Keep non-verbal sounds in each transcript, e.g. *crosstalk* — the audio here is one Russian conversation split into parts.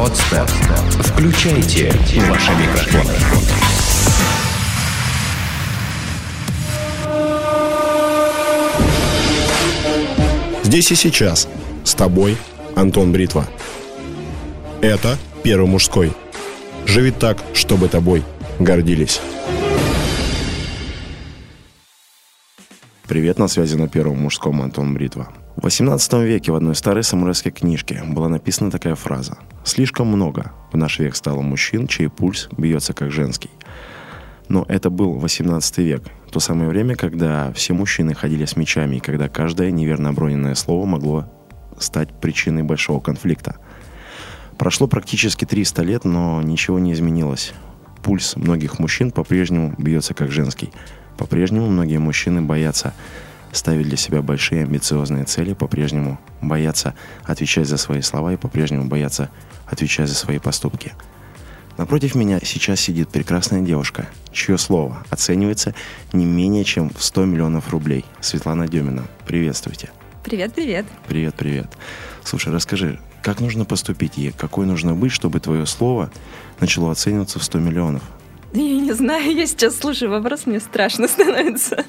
Подстер. Включайте ваши микрофоны. Здесь и сейчас. С тобой Антон Бритва. Это Первый мужской. Живи так, чтобы тобой гордились. Привет, на связи на Первом мужском Антон Бритва. В 18 веке в одной старой самурайской книжке была написана такая фраза. «Слишком много в наш век стало мужчин, чей пульс бьется как женский». Но это был 18 век, то самое время, когда все мужчины ходили с мечами, и когда каждое неверно оброненное слово могло стать причиной большого конфликта. Прошло практически 300 лет, но ничего не изменилось. Пульс многих мужчин по-прежнему бьется как женский – по-прежнему многие мужчины боятся ставить для себя большие амбициозные цели, по-прежнему боятся отвечать за свои слова и по-прежнему боятся отвечать за свои поступки. Напротив меня сейчас сидит прекрасная девушка, чье слово оценивается не менее чем в 100 миллионов рублей. Светлана Демина, приветствуйте. Привет, привет. Привет, привет. Слушай, расскажи, как нужно поступить и какой нужно быть, чтобы твое слово начало оцениваться в 100 миллионов? Я не знаю, я сейчас слушаю вопрос, мне страшно *laughs* становится.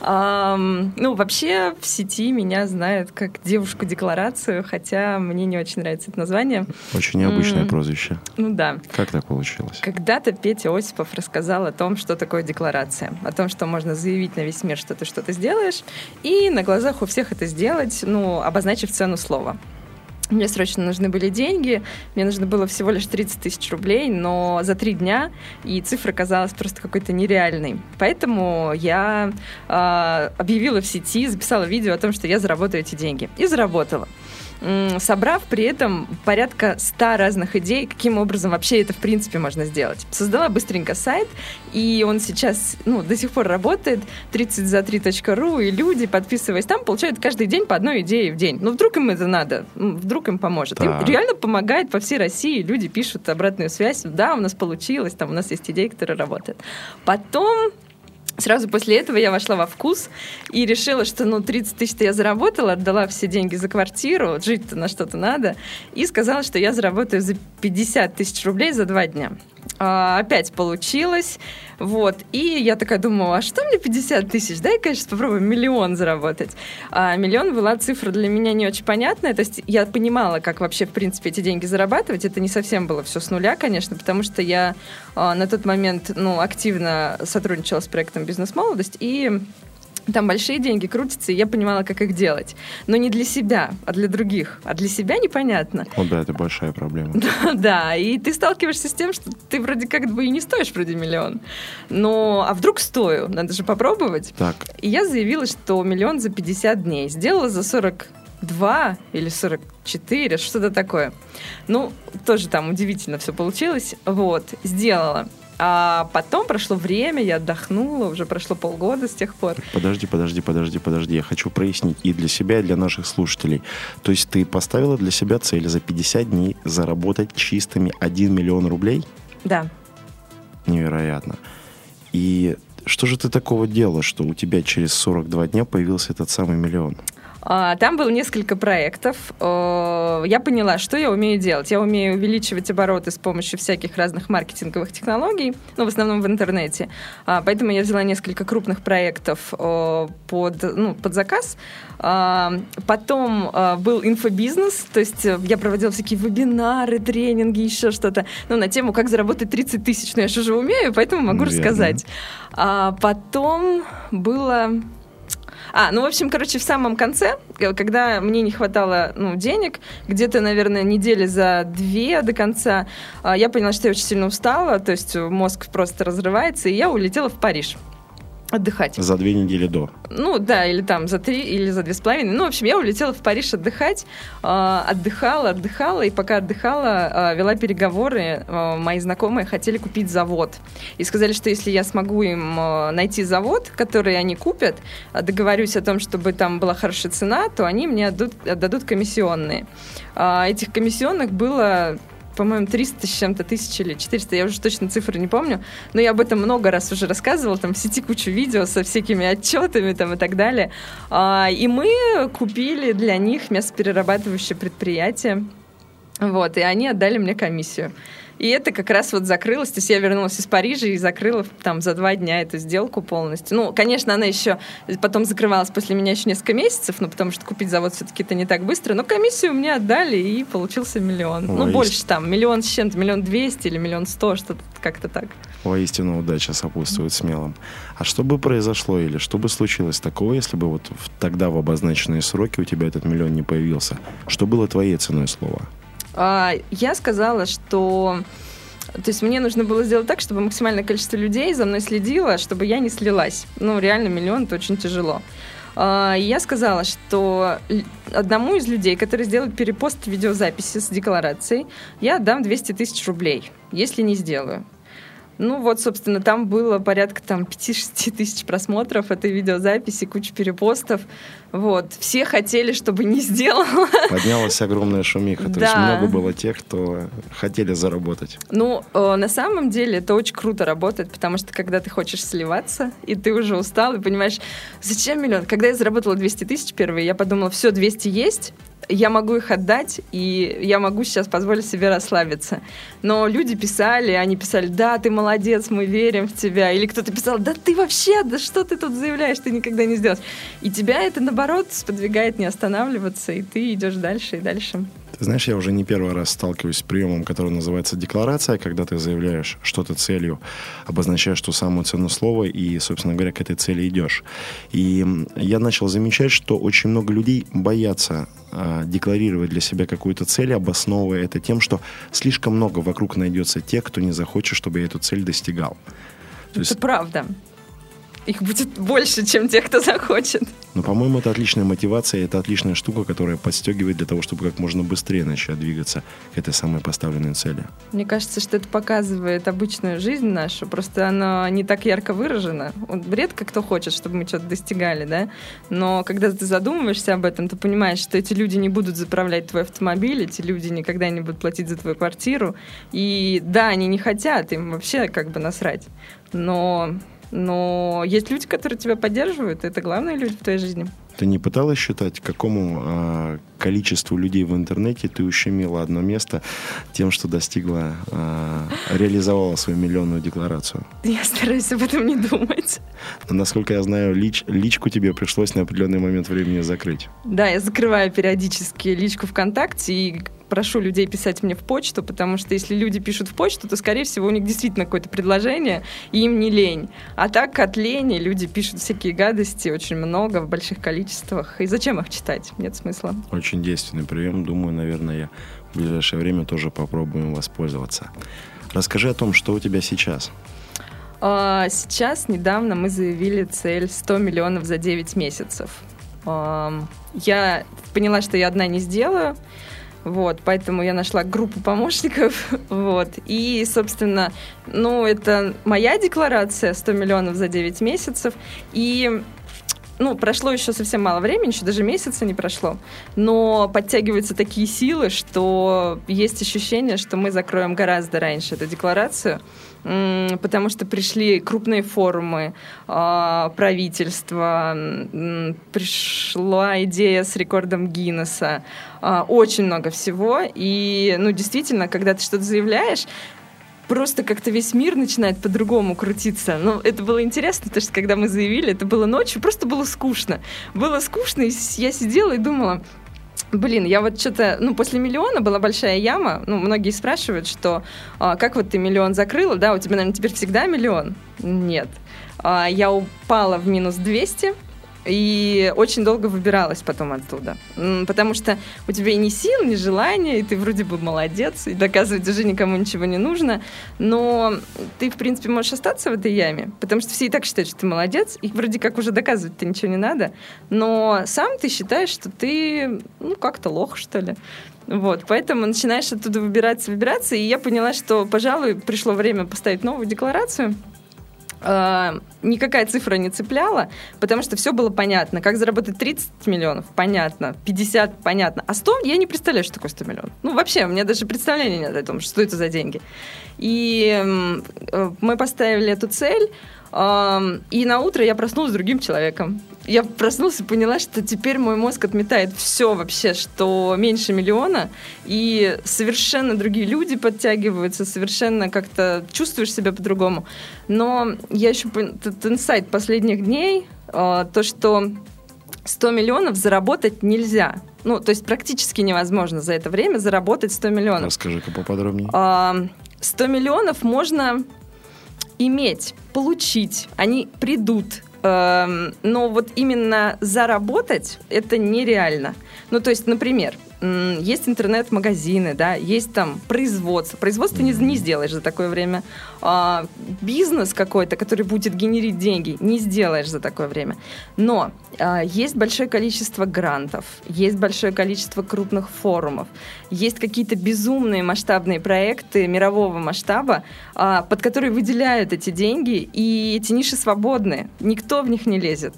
Um, ну, вообще в сети меня знают как девушку-декларацию, хотя мне не очень нравится это название. Очень необычное mm. прозвище. Ну да. Как так получилось? Когда-то Петя Осипов рассказал о том, что такое декларация. О том, что можно заявить на весь мир, что ты что-то сделаешь, и на глазах у всех это сделать, ну, обозначив цену слова. Мне срочно нужны были деньги, мне нужно было всего лишь 30 тысяч рублей, но за три дня, и цифра казалась просто какой-то нереальной. Поэтому я э, объявила в сети, записала видео о том, что я заработаю эти деньги. И заработала собрав при этом порядка 100 разных идей, каким образом вообще это в принципе можно сделать. Создала быстренько сайт, и он сейчас ну, до сих пор работает, 30 за 3.ru, и люди, подписываясь там, получают каждый день по одной идее в день. Ну, вдруг им это надо, вдруг им поможет. Так. Им реально помогает по всей России, люди пишут обратную связь, да, у нас получилось, там у нас есть идеи, которые работают. Потом Сразу после этого я вошла во вкус и решила, что ну 30 тысяч я заработала, отдала все деньги за квартиру, жить-то на что-то надо, и сказала, что я заработаю за 50 тысяч рублей за два дня. А, опять получилось. Вот. И я такая думала, а что мне 50 тысяч? Дай, конечно, попробуем миллион заработать. А миллион была цифра для меня не очень понятная. То есть я понимала, как вообще, в принципе, эти деньги зарабатывать. Это не совсем было все с нуля, конечно, потому что я а, на тот момент ну, активно сотрудничала с проектом «Бизнес-молодость» и там большие деньги крутятся, и я понимала, как их делать. Но не для себя, а для других. А для себя непонятно. О, да, это большая проблема. *laughs* Да, да, и ты сталкиваешься с тем, что ты вроде как бы и не стоишь вроде миллион. Но, а вдруг стою? Надо же попробовать. Так. И я заявила, что миллион за 50 дней. Сделала за 42 или 44, что-то такое. Ну, тоже там удивительно все получилось. Вот, сделала. А потом прошло время, я отдохнула, уже прошло полгода с тех пор. Подожди, подожди, подожди, подожди. Я хочу прояснить и для себя, и для наших слушателей. То есть ты поставила для себя цель за 50 дней заработать чистыми 1 миллион рублей? Да. Невероятно. И что же ты такого делала, что у тебя через 42 дня появился этот самый миллион? А, там было несколько проектов. Я поняла, что я умею делать. Я умею увеличивать обороты с помощью всяких разных маркетинговых технологий, ну, в основном в интернете. А, поэтому я взяла несколько крупных проектов под, ну, под заказ. А, потом был инфобизнес, то есть э, я проводила всякие вебинары, тренинги, еще что-то, ну, на тему, как заработать 30 тысяч. Но я же уже умею, поэтому могу Верно. рассказать. Потом было а, ну, в общем, короче, в самом конце, э, когда мне не хватало ну, денег, где-то, наверное, недели за две до конца, а, я поняла, что я очень сильно устала, то есть мозг просто разрывается, и я улетела в Париж отдыхать. За две недели до. Ну да, или там за три, или за две с половиной. Ну, в общем, я улетела в Париж отдыхать, э, отдыхала, отдыхала, и пока отдыхала, э, вела переговоры. Э, мои знакомые хотели купить завод. И сказали, что если я смогу им э, найти завод, который они купят, договорюсь о том, чтобы там была хорошая цена, то они мне отдадут, отдадут комиссионные. Э, этих комиссионных было по-моему, 300 с чем-то тысяч или 400, я уже точно цифры не помню, но я об этом много раз уже рассказывала, там в сети кучу видео со всякими отчетами там и так далее. А, и мы купили для них мясоперерабатывающее предприятие, Вот, и они отдали мне комиссию. И это как раз вот закрылось. То есть я вернулась из Парижа и закрыла там за два дня эту сделку полностью. Ну, конечно, она еще потом закрывалась после меня еще несколько месяцев, ну, потому что купить завод все-таки это не так быстро. Но комиссию мне отдали, и получился миллион. Ну, больше там, миллион с чем-то, миллион двести или миллион сто, что-то как-то так. Воистину удача сопутствует смелым. А что бы произошло или что бы случилось такого, если бы вот тогда в обозначенные сроки у тебя этот миллион не появился? Что было твоей ценой слова? А, я сказала, что... То есть мне нужно было сделать так, чтобы максимальное количество людей за мной следило, чтобы я не слилась. Ну, реально, миллион — это очень тяжело. А, я сказала, что одному из людей, который сделает перепост видеозаписи с декларацией, я отдам 200 тысяч рублей, если не сделаю. Ну вот, собственно, там было порядка там 5-6 тысяч просмотров этой видеозаписи, куча перепостов. Вот. Все хотели, чтобы не сделала. *laughs* Поднялась огромная шумиха. То да. есть много было тех, кто хотели заработать. Ну, э, на самом деле это очень круто работает, потому что когда ты хочешь сливаться, и ты уже устал, и понимаешь, зачем миллион? Когда я заработала 200 тысяч первые, я подумала, все, 200 есть, я могу их отдать, и я могу сейчас позволить себе расслабиться. Но люди писали, они писали, да, ты молодец, мы верим в тебя. Или кто-то писал, да ты вообще, да что ты тут заявляешь, ты никогда не сделаешь. И тебя это, наоборот, сподвигает не останавливаться, и ты идешь дальше и дальше. Ты знаешь, я уже не первый раз сталкиваюсь с приемом, который называется декларация, когда ты заявляешь что-то целью, обозначаешь ту самую цену слова и, собственно говоря, к этой цели идешь. И я начал замечать, что очень много людей боятся э, декларировать для себя какую-то цель, обосновывая это тем, что слишком много вокруг найдется тех, кто не захочет, чтобы я эту цель достигал. То это есть... правда их будет больше, чем тех, кто захочет. Ну, по-моему, это отличная мотивация, это отличная штука, которая подстегивает для того, чтобы как можно быстрее начать двигаться к этой самой поставленной цели. Мне кажется, что это показывает обычную жизнь нашу, просто она не так ярко выражена. Редко кто хочет, чтобы мы что-то достигали, да? Но когда ты задумываешься об этом, ты понимаешь, что эти люди не будут заправлять твой автомобиль, эти люди никогда не будут платить за твою квартиру. И да, они не хотят, им вообще как бы насрать. Но но есть люди, которые тебя поддерживают, это главные люди в твоей жизни. Ты не пыталась считать, какому э, количеству людей в интернете ты ущемила одно место тем, что достигла, э, реализовала свою миллионную декларацию? Я стараюсь об этом не думать. Насколько я знаю, лич, личку тебе пришлось на определенный момент времени закрыть. Да, я закрываю периодически личку ВКонтакте, и прошу людей писать мне в почту, потому что если люди пишут в почту, то, скорее всего, у них действительно какое-то предложение, и им не лень. А так от лени люди пишут всякие гадости очень много, в больших количествах. И зачем их читать? Нет смысла. Очень действенный прием. Думаю, наверное, я в ближайшее время тоже попробую воспользоваться. Расскажи о том, что у тебя сейчас. А, сейчас, недавно мы заявили цель 100 миллионов за 9 месяцев. Я поняла, что я одна не сделаю. Вот, поэтому я нашла группу помощников. *laughs* Вот. И, собственно, ну, это моя декларация 100 миллионов за 9 месяцев. И ну, прошло еще совсем мало времени, еще даже месяца не прошло, но подтягиваются такие силы, что есть ощущение, что мы закроем гораздо раньше эту декларацию, потому что пришли крупные форумы а, правительства, пришла идея с рекордом Гиннесса, а, очень много всего, и, ну, действительно, когда ты что-то заявляешь, просто как-то весь мир начинает по-другому крутиться. Но это было интересно, потому что когда мы заявили, это было ночью, просто было скучно. Было скучно, и я сидела и думала, Блин, я вот что-то, ну, после миллиона была большая яма. Ну, многие спрашивают, что а, как вот ты миллион закрыла, да, у тебя, наверное, теперь всегда миллион? Нет. А, я упала в минус 200, и очень долго выбиралась потом оттуда. Потому что у тебя и ни сил, ни желания, и ты вроде бы молодец, и доказывать уже никому ничего не нужно. Но ты, в принципе, можешь остаться в этой яме, потому что все и так считают, что ты молодец, и вроде как уже доказывать-то ничего не надо. Но сам ты считаешь, что ты, ну, как-то лох, что ли. Вот, поэтому начинаешь оттуда выбираться, выбираться, и я поняла, что, пожалуй, пришло время поставить новую декларацию, Uh, никакая цифра не цепляла, потому что все было понятно. Как заработать 30 миллионов? Понятно. 50? Понятно. А 100? Я не представляю, что такое 100 миллионов. Ну, вообще, у меня даже представления нет о том, что это за деньги. И uh, мы поставили эту цель. И на утро я проснулась с другим человеком. Я проснулась и поняла, что теперь мой мозг отметает все вообще, что меньше миллиона, и совершенно другие люди подтягиваются, совершенно как-то чувствуешь себя по-другому. Но я еще этот инсайт последних дней, а, то, что 100 миллионов заработать нельзя. Ну, то есть практически невозможно за это время заработать 100 миллионов. Расскажи-ка поподробнее. 100 а, миллионов можно иметь, получить, они придут. Эм, но вот именно заработать это нереально. Ну, то есть, например, есть интернет-магазины, да, есть там производство. Производство не, не сделаешь за такое время. А, бизнес какой-то, который будет генерить деньги, не сделаешь за такое время. Но а, есть большое количество грантов, есть большое количество крупных форумов, есть какие-то безумные масштабные проекты мирового масштаба, а, под которые выделяют эти деньги, и эти ниши свободны, никто в них не лезет.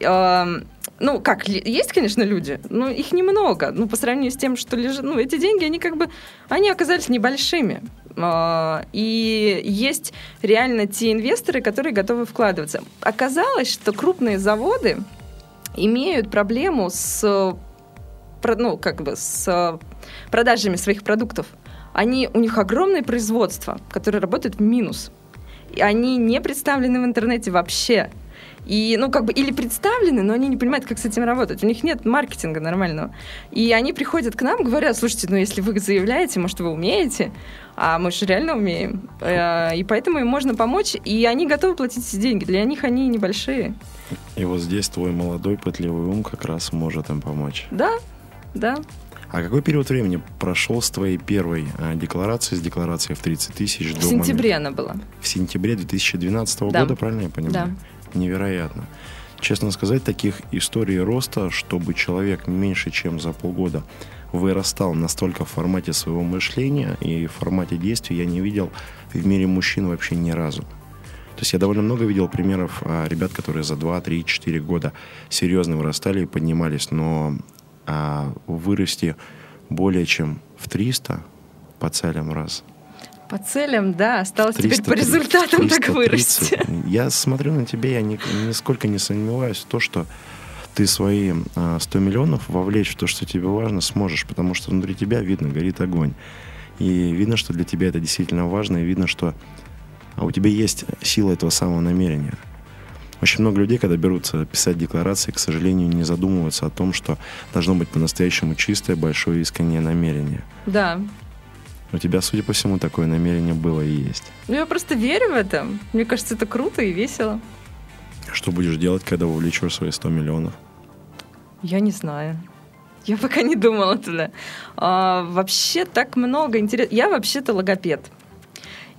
Ну, как, есть, конечно, люди, но их немного. Ну, по сравнению с тем, что лежит... Ну, эти деньги, они как бы... Они оказались небольшими. А, и есть реально те инвесторы, которые готовы вкладываться. Оказалось, что крупные заводы имеют проблему с ну, как бы с продажами своих продуктов. Они, у них огромное производство, которое работает в минус. И они не представлены в интернете вообще. И, ну, как бы, или представлены, но они не понимают, как с этим работать. У них нет маркетинга нормального. И они приходят к нам, говорят, слушайте, ну, если вы заявляете, может, вы умеете, а мы же реально умеем. Э, и поэтому им можно помочь, и они готовы платить эти деньги. Для них они небольшие. И вот здесь твой молодой пытливый ум как раз может им помочь. Да, да. А какой период времени прошел с твоей первой а, декларации, с декларацией в 30 тысяч до В сентябре момента? она была. В сентябре 2012 да. года, правильно я понимаю? Да невероятно. Честно сказать, таких историй роста, чтобы человек меньше, чем за полгода вырастал настолько в формате своего мышления и в формате действий, я не видел в мире мужчин вообще ни разу. То есть я довольно много видел примеров а, ребят, которые за 2, 3, 4 года серьезно вырастали и поднимались, но а, вырасти более чем в 300 по целям раз – по целям, да, осталось 300, теперь по результатам 330. так вырасти. Я смотрю на тебя, я ни, нисколько не сомневаюсь в том, что ты свои 100 а, миллионов вовлечь в то, что тебе важно, сможешь, потому что внутри тебя видно, горит огонь. И видно, что для тебя это действительно важно, и видно, что а у тебя есть сила этого самого намерения. Очень много людей, когда берутся писать декларации, к сожалению, не задумываются о том, что должно быть по-настоящему чистое, большое искреннее намерение. Да, у тебя, судя по всему, такое намерение было и есть. Ну, я просто верю в это. Мне кажется, это круто и весело. Что будешь делать, когда вовлечешь свои 100 миллионов? Я не знаю. Я пока не думала туда. А, вообще так много интересного. Я вообще-то логопед.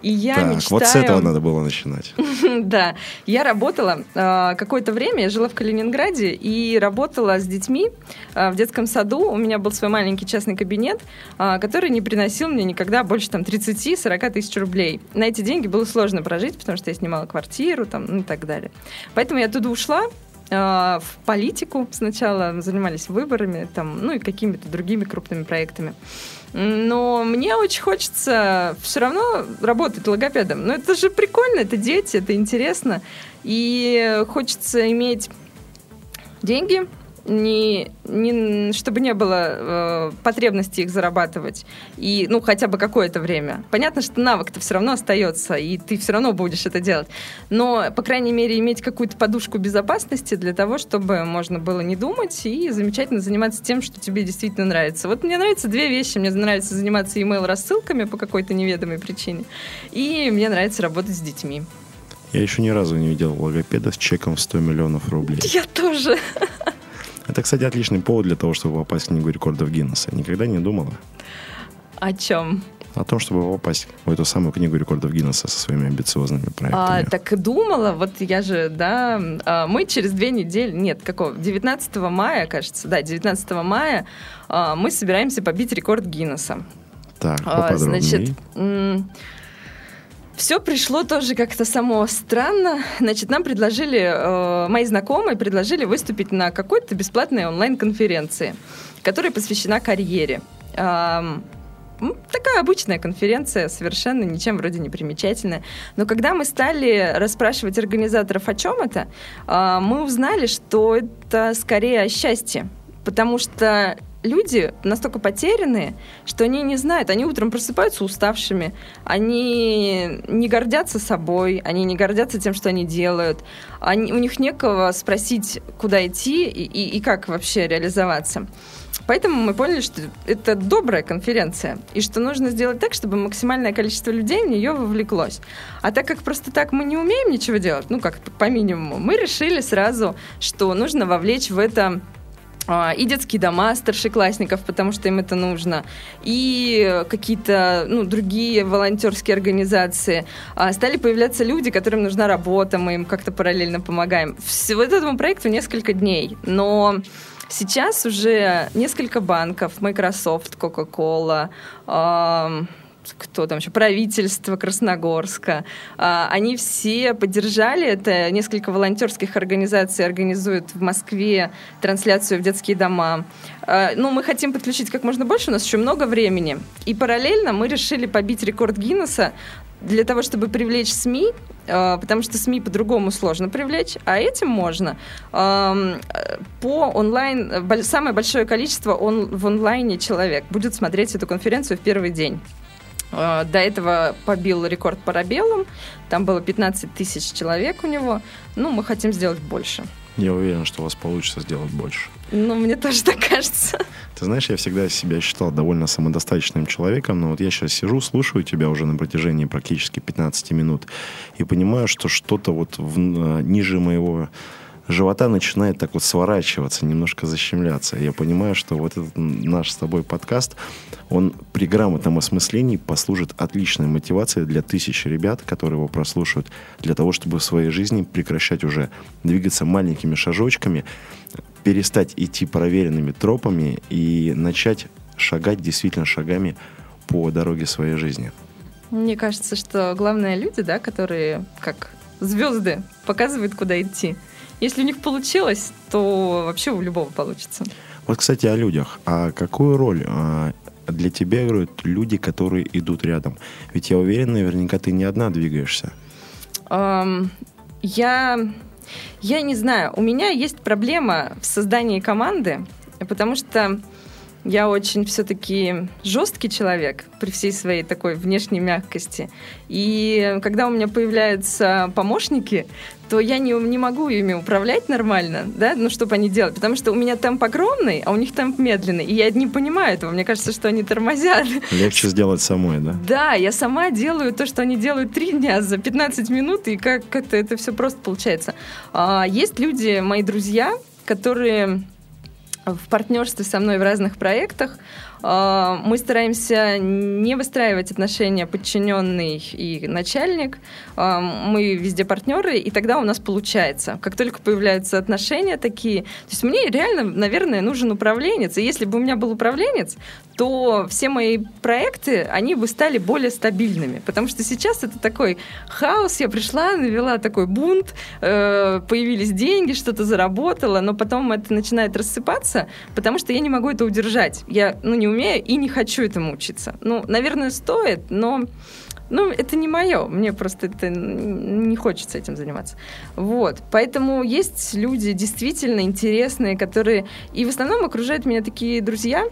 И я так, мечтаю... вот с этого надо было начинать. *laughs* да, я работала э, какое-то время, я жила в Калининграде и работала с детьми э, в детском саду. У меня был свой маленький частный кабинет, э, который не приносил мне никогда больше там 30-40 тысяч рублей. На эти деньги было сложно прожить, потому что я снимала квартиру там, ну, и так далее. Поэтому я оттуда ушла, в политику сначала занимались выборами, там, ну и какими-то другими крупными проектами. Но мне очень хочется все равно работать логопедом. Но это же прикольно, это дети, это интересно. И хочется иметь деньги, не, не, чтобы не было э, потребности их зарабатывать. И, ну, хотя бы какое-то время. Понятно, что навык-то все равно остается, и ты все равно будешь это делать. Но, по крайней мере, иметь какую-то подушку безопасности для того, чтобы можно было не думать и замечательно заниматься тем, что тебе действительно нравится. Вот мне нравятся две вещи. Мне нравится заниматься email рассылками по какой-то неведомой причине. И мне нравится работать с детьми. Я еще ни разу не видел логопеда с чеком в 100 миллионов рублей. Я тоже. Это, кстати, отличный повод для того, чтобы попасть в книгу рекордов Гиннесса. Никогда не думала? О чем? О том, чтобы попасть в эту самую книгу рекордов Гиннесса со своими амбициозными проектами. А, так думала, вот я же, да, а, мы через две недели, нет, какого, 19 мая, кажется, да, 19 мая а, мы собираемся побить рекорд Гиннесса. Так, а, поподробнее. Значит, все пришло тоже как-то само странно. Значит, нам предложили, э, мои знакомые предложили выступить на какой-то бесплатной онлайн-конференции, которая посвящена карьере. Э, такая обычная конференция, совершенно ничем вроде не примечательная. Но когда мы стали расспрашивать организаторов о чем это, а, мы узнали, что это скорее о счастье. Потому что люди настолько потерянные, что они не знают. Они утром просыпаются уставшими, они не гордятся собой, они не гордятся тем, что они делают. Они, у них некого спросить, куда идти и, и, и как вообще реализоваться. Поэтому мы поняли, что это добрая конференция, и что нужно сделать так, чтобы максимальное количество людей в нее вовлеклось. А так как просто так мы не умеем ничего делать, ну как по минимуму, мы решили сразу, что нужно вовлечь в это и детские дома старшеклассников, потому что им это нужно, и какие-то ну, другие волонтерские организации. А, стали появляться люди, которым нужна работа, мы им как-то параллельно помогаем. Всего этому проекту несколько дней, но сейчас уже несколько банков, Microsoft, Coca-Cola, кто там еще, правительство Красногорска, а, они все поддержали это. Несколько волонтерских организаций организуют в Москве трансляцию в детские дома. А, ну, мы хотим подключить как можно больше, у нас еще много времени. И параллельно мы решили побить рекорд Гиннесса для того, чтобы привлечь СМИ, а, потому что СМИ по-другому сложно привлечь, а этим можно. По онлайн, самое большое количество он, в онлайне человек будет смотреть эту конференцию в первый день. А, до этого побил рекорд по рабелам. Там было 15 тысяч человек у него. Ну, мы хотим сделать больше. Я уверен, что у вас получится сделать больше. Ну, мне тоже так кажется. Ты знаешь, я всегда себя считал довольно самодостаточным человеком, но вот я сейчас сижу, слушаю тебя уже на протяжении практически 15 минут и понимаю, что что-то вот в, а, ниже моего живота начинает так вот сворачиваться, немножко защемляться. Я понимаю, что вот этот наш с тобой подкаст, он при грамотном осмыслении послужит отличной мотивацией для тысяч ребят, которые его прослушают, для того, чтобы в своей жизни прекращать уже двигаться маленькими шажочками, перестать идти проверенными тропами и начать шагать действительно шагами по дороге своей жизни. Мне кажется, что главное люди, да, которые как звезды показывают, куда идти. Если у них получилось, то вообще у любого получится. Вот, кстати, о людях. А какую роль а, для тебя играют люди, которые идут рядом? Ведь я уверен, наверняка ты не одна двигаешься. Um, я, я не знаю. У меня есть проблема в создании команды, потому что я очень все-таки жесткий человек при всей своей такой внешней мягкости. И когда у меня появляются помощники, то я не, не могу ими управлять нормально, да, ну, чтобы они делали, потому что у меня темп огромный, а у них темп медленный, и я не понимаю этого, мне кажется, что они тормозят. Легче сделать самой, да? Да, я сама делаю то, что они делают три дня за 15 минут, и как это, это все просто получается. А, есть люди, мои друзья, которые в партнерстве со мной в разных проектах. А, мы стараемся не выстраивать отношения подчиненный и начальник. А, мы везде партнеры, и тогда у нас получается. Как только появляются отношения такие... То есть мне реально, наверное, нужен управленец. И если бы у меня был управленец, то все мои проекты, они бы стали более стабильными. Потому что сейчас это такой хаос. Я пришла, навела такой бунт, э, появились деньги, что-то заработала, но потом это начинает рассыпаться, потому что я не могу это удержать. Я ну, не умею и не хочу этому учиться. Ну, наверное, стоит, но ну, это не мое, мне просто это не хочется этим заниматься. Вот, поэтому есть люди действительно интересные, которые... И в основном окружают меня такие друзья,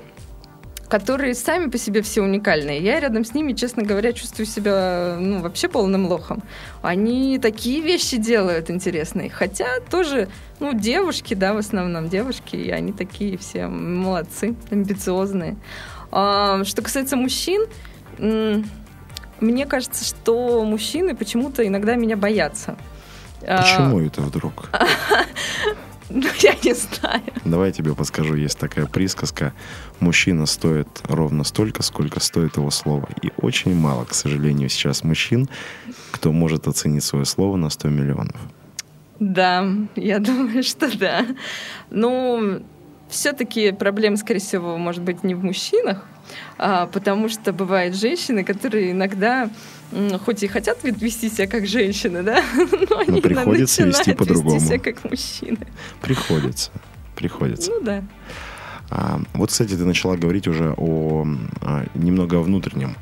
которые сами по себе все уникальные. Я рядом с ними, честно говоря, чувствую себя ну, вообще полным лохом. Они такие вещи делают интересные. Хотя тоже, ну, девушки, да, в основном девушки, и они такие все молодцы, амбициозные. А, что касается мужчин, мне кажется, что мужчины почему-то иногда меня боятся. Почему а, это вдруг? *laughs* Ну, *laughs* я не знаю. Давай я тебе подскажу. Есть такая присказка. Мужчина стоит ровно столько, сколько стоит его слово. И очень мало, к сожалению, сейчас мужчин, кто может оценить свое слово на 100 миллионов. Да, я *laughs* думаю, что да. Ну, все-таки проблема, скорее всего, может быть не в мужчинах, а, потому что бывают женщины, которые иногда хоть и хотят вести себя как женщины, да, *laughs* но они но приходится вести по-другому. вести себя как мужчины. Приходится, приходится. Ну да. А, вот, кстати, ты начала говорить уже о, о немного о внутреннем.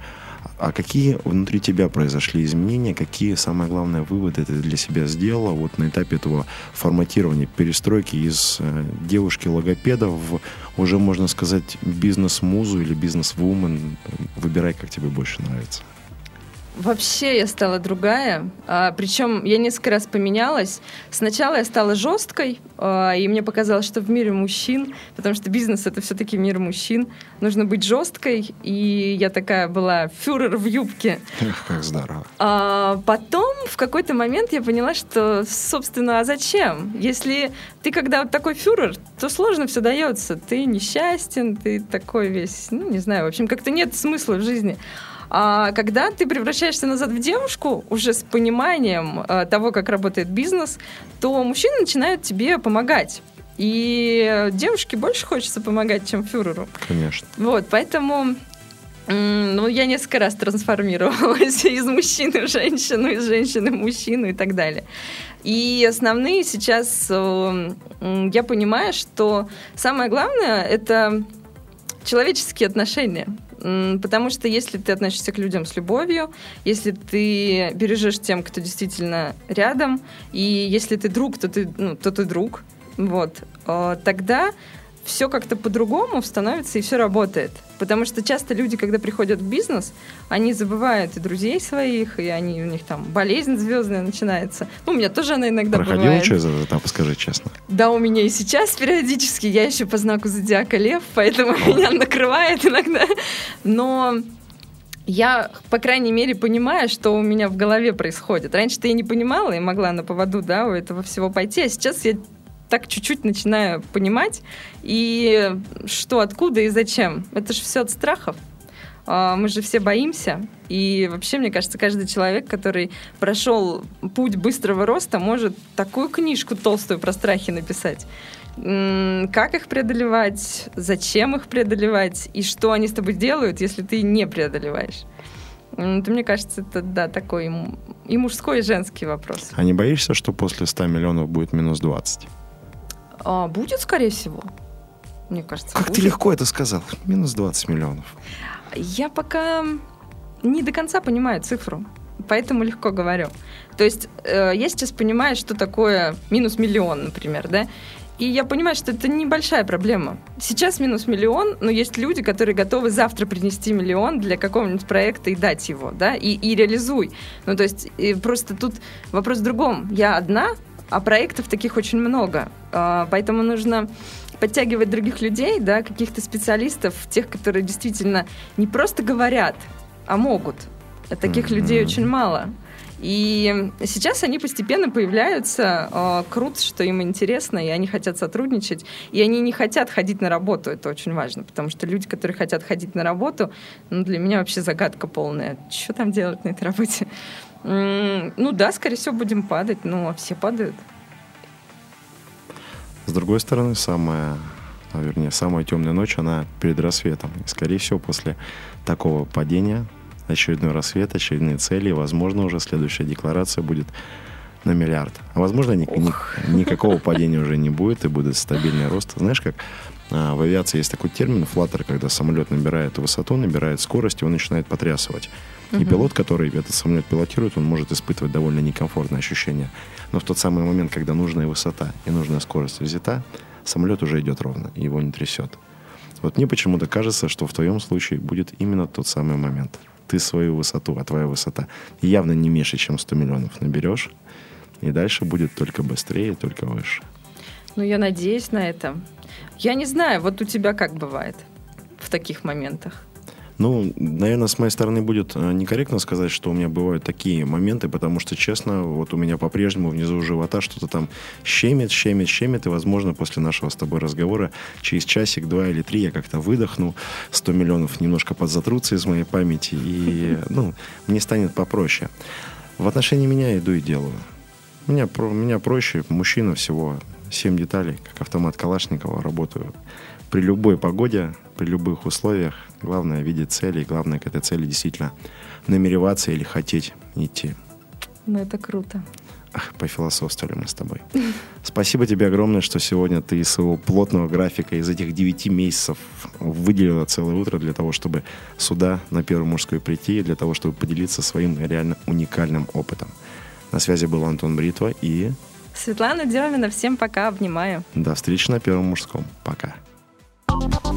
А какие внутри тебя произошли изменения, какие, самое главное, выводы ты для себя сделала вот на этапе этого форматирования, перестройки из э, девушки-логопеда в, уже, можно сказать, бизнес-музу или бизнес-вумен? Выбирай, как тебе больше нравится. Вообще я стала другая. А, причем я несколько раз поменялась. Сначала я стала жесткой, а, и мне показалось, что в мире мужчин, потому что бизнес это все-таки мир мужчин, нужно быть жесткой. И я такая была фюрер в юбке. Как здорово. А потом в какой-то момент я поняла, что, собственно, а зачем? Если ты когда вот такой фюрер, то сложно все дается. Ты несчастен, ты такой весь, ну, не знаю, в общем, как-то нет смысла в жизни. А когда ты превращаешься назад в девушку, уже с пониманием а, того, как работает бизнес, то мужчины начинают тебе помогать. И девушке больше хочется помогать, чем фюреру. Конечно. Вот, поэтому ну, я несколько раз трансформировалась *laughs* из мужчины в женщину, из женщины в мужчину и так далее. И основные сейчас э, я понимаю, что самое главное это человеческие отношения. Потому что если ты относишься к людям с любовью, если ты бережешь тем, кто действительно рядом, и если ты друг, то ты, ну, то ты друг, вот, э, тогда все как-то по-другому становится и все работает. Потому что часто люди, когда приходят в бизнес, они забывают и друзей своих, и они, у них там болезнь звездная начинается. Ну, у меня тоже она иногда Проходила бывает. через этот этап, скажи честно? Да, у меня и сейчас периодически. Я еще по знаку зодиака лев, поэтому *laughs* меня накрывает иногда. Но я, по крайней мере, понимаю, что у меня в голове происходит. Раньше-то я не понимала и могла на поводу да, у этого всего пойти, а сейчас я так чуть-чуть начинаю понимать, и что, откуда и зачем. Это же все от страхов. А, мы же все боимся. И вообще, мне кажется, каждый человек, который прошел путь быстрого роста, может такую книжку толстую про страхи написать. Как их преодолевать, зачем их преодолевать, и что они с тобой делают, если ты не преодолеваешь. Это, мне кажется, это, да, такой и мужской, и женский вопрос. А не боишься, что после 100 миллионов будет минус 20? А, будет, скорее всего. Мне кажется, Как будет. ты легко это сказал? Минус 20 миллионов. Я пока не до конца понимаю цифру, поэтому легко говорю. То есть э, я сейчас понимаю, что такое минус миллион, например, да, и я понимаю, что это небольшая проблема. Сейчас минус миллион, но есть люди, которые готовы завтра принести миллион для какого-нибудь проекта и дать его, да, и, и реализуй. Ну, то есть просто тут вопрос в другом. Я одна, а проектов таких очень много. А, поэтому нужно подтягивать других людей, да, каких-то специалистов, тех, которые действительно не просто говорят, а могут. Таких mm-hmm. людей очень мало. И сейчас они постепенно появляются. Э, круто, что им интересно, и они хотят сотрудничать. И они не хотят ходить на работу. Это очень важно, потому что люди, которые хотят ходить на работу, ну, для меня вообще загадка полная. Что там делать на этой работе? Ну да, скорее всего, будем падать, но все падают. С другой стороны, самая, а, вернее, самая темная ночь, она перед рассветом. И, скорее всего, после такого падения, очередной рассвет, очередные цели, и, возможно, уже следующая декларация будет на миллиард. А возможно, ни, ни, никакого падения уже не будет, и будет стабильный рост. Знаешь, как а, в авиации есть такой термин флаттер, когда самолет набирает высоту, набирает скорость, и он начинает потрясывать. И угу. пилот, который этот самолет пилотирует, он может испытывать довольно некомфортное ощущение. Но в тот самый момент, когда нужная высота и нужная скорость взята, самолет уже идет ровно, и его не трясет. Вот мне почему-то кажется, что в твоем случае будет именно тот самый момент. Ты свою высоту, а твоя высота явно не меньше, чем 100 миллионов наберешь, и дальше будет только быстрее, только выше. Ну, я надеюсь на это. Я не знаю, вот у тебя как бывает в таких моментах? Ну, наверное, с моей стороны будет э, некорректно сказать, что у меня бывают такие моменты, потому что, честно, вот у меня по-прежнему внизу живота что-то там щемит, щемит, щемит, и, возможно, после нашего с тобой разговора через часик, два или три я как-то выдохну, 100 миллионов немножко подзатрутся из моей памяти, и, *laughs* ну, мне станет попроще. В отношении меня иду и делаю. Меня, меня проще, мужчина всего 7 деталей, как автомат Калашникова, работаю при любой погоде, при любых условиях. Главное видеть цели, и главное к этой цели действительно намереваться или хотеть идти. Ну, это круто. Ах, пофилософствовали мы с тобой. Спасибо тебе огромное, что сегодня ты из своего плотного графика, из этих девяти месяцев выделила целое утро для того, чтобы сюда, на Первую мужскую прийти, и для того, чтобы поделиться своим реально уникальным опытом. На связи был Антон Бритва и... Светлана Демина. Всем пока, обнимаю. До встречи на Первом мужском. Пока.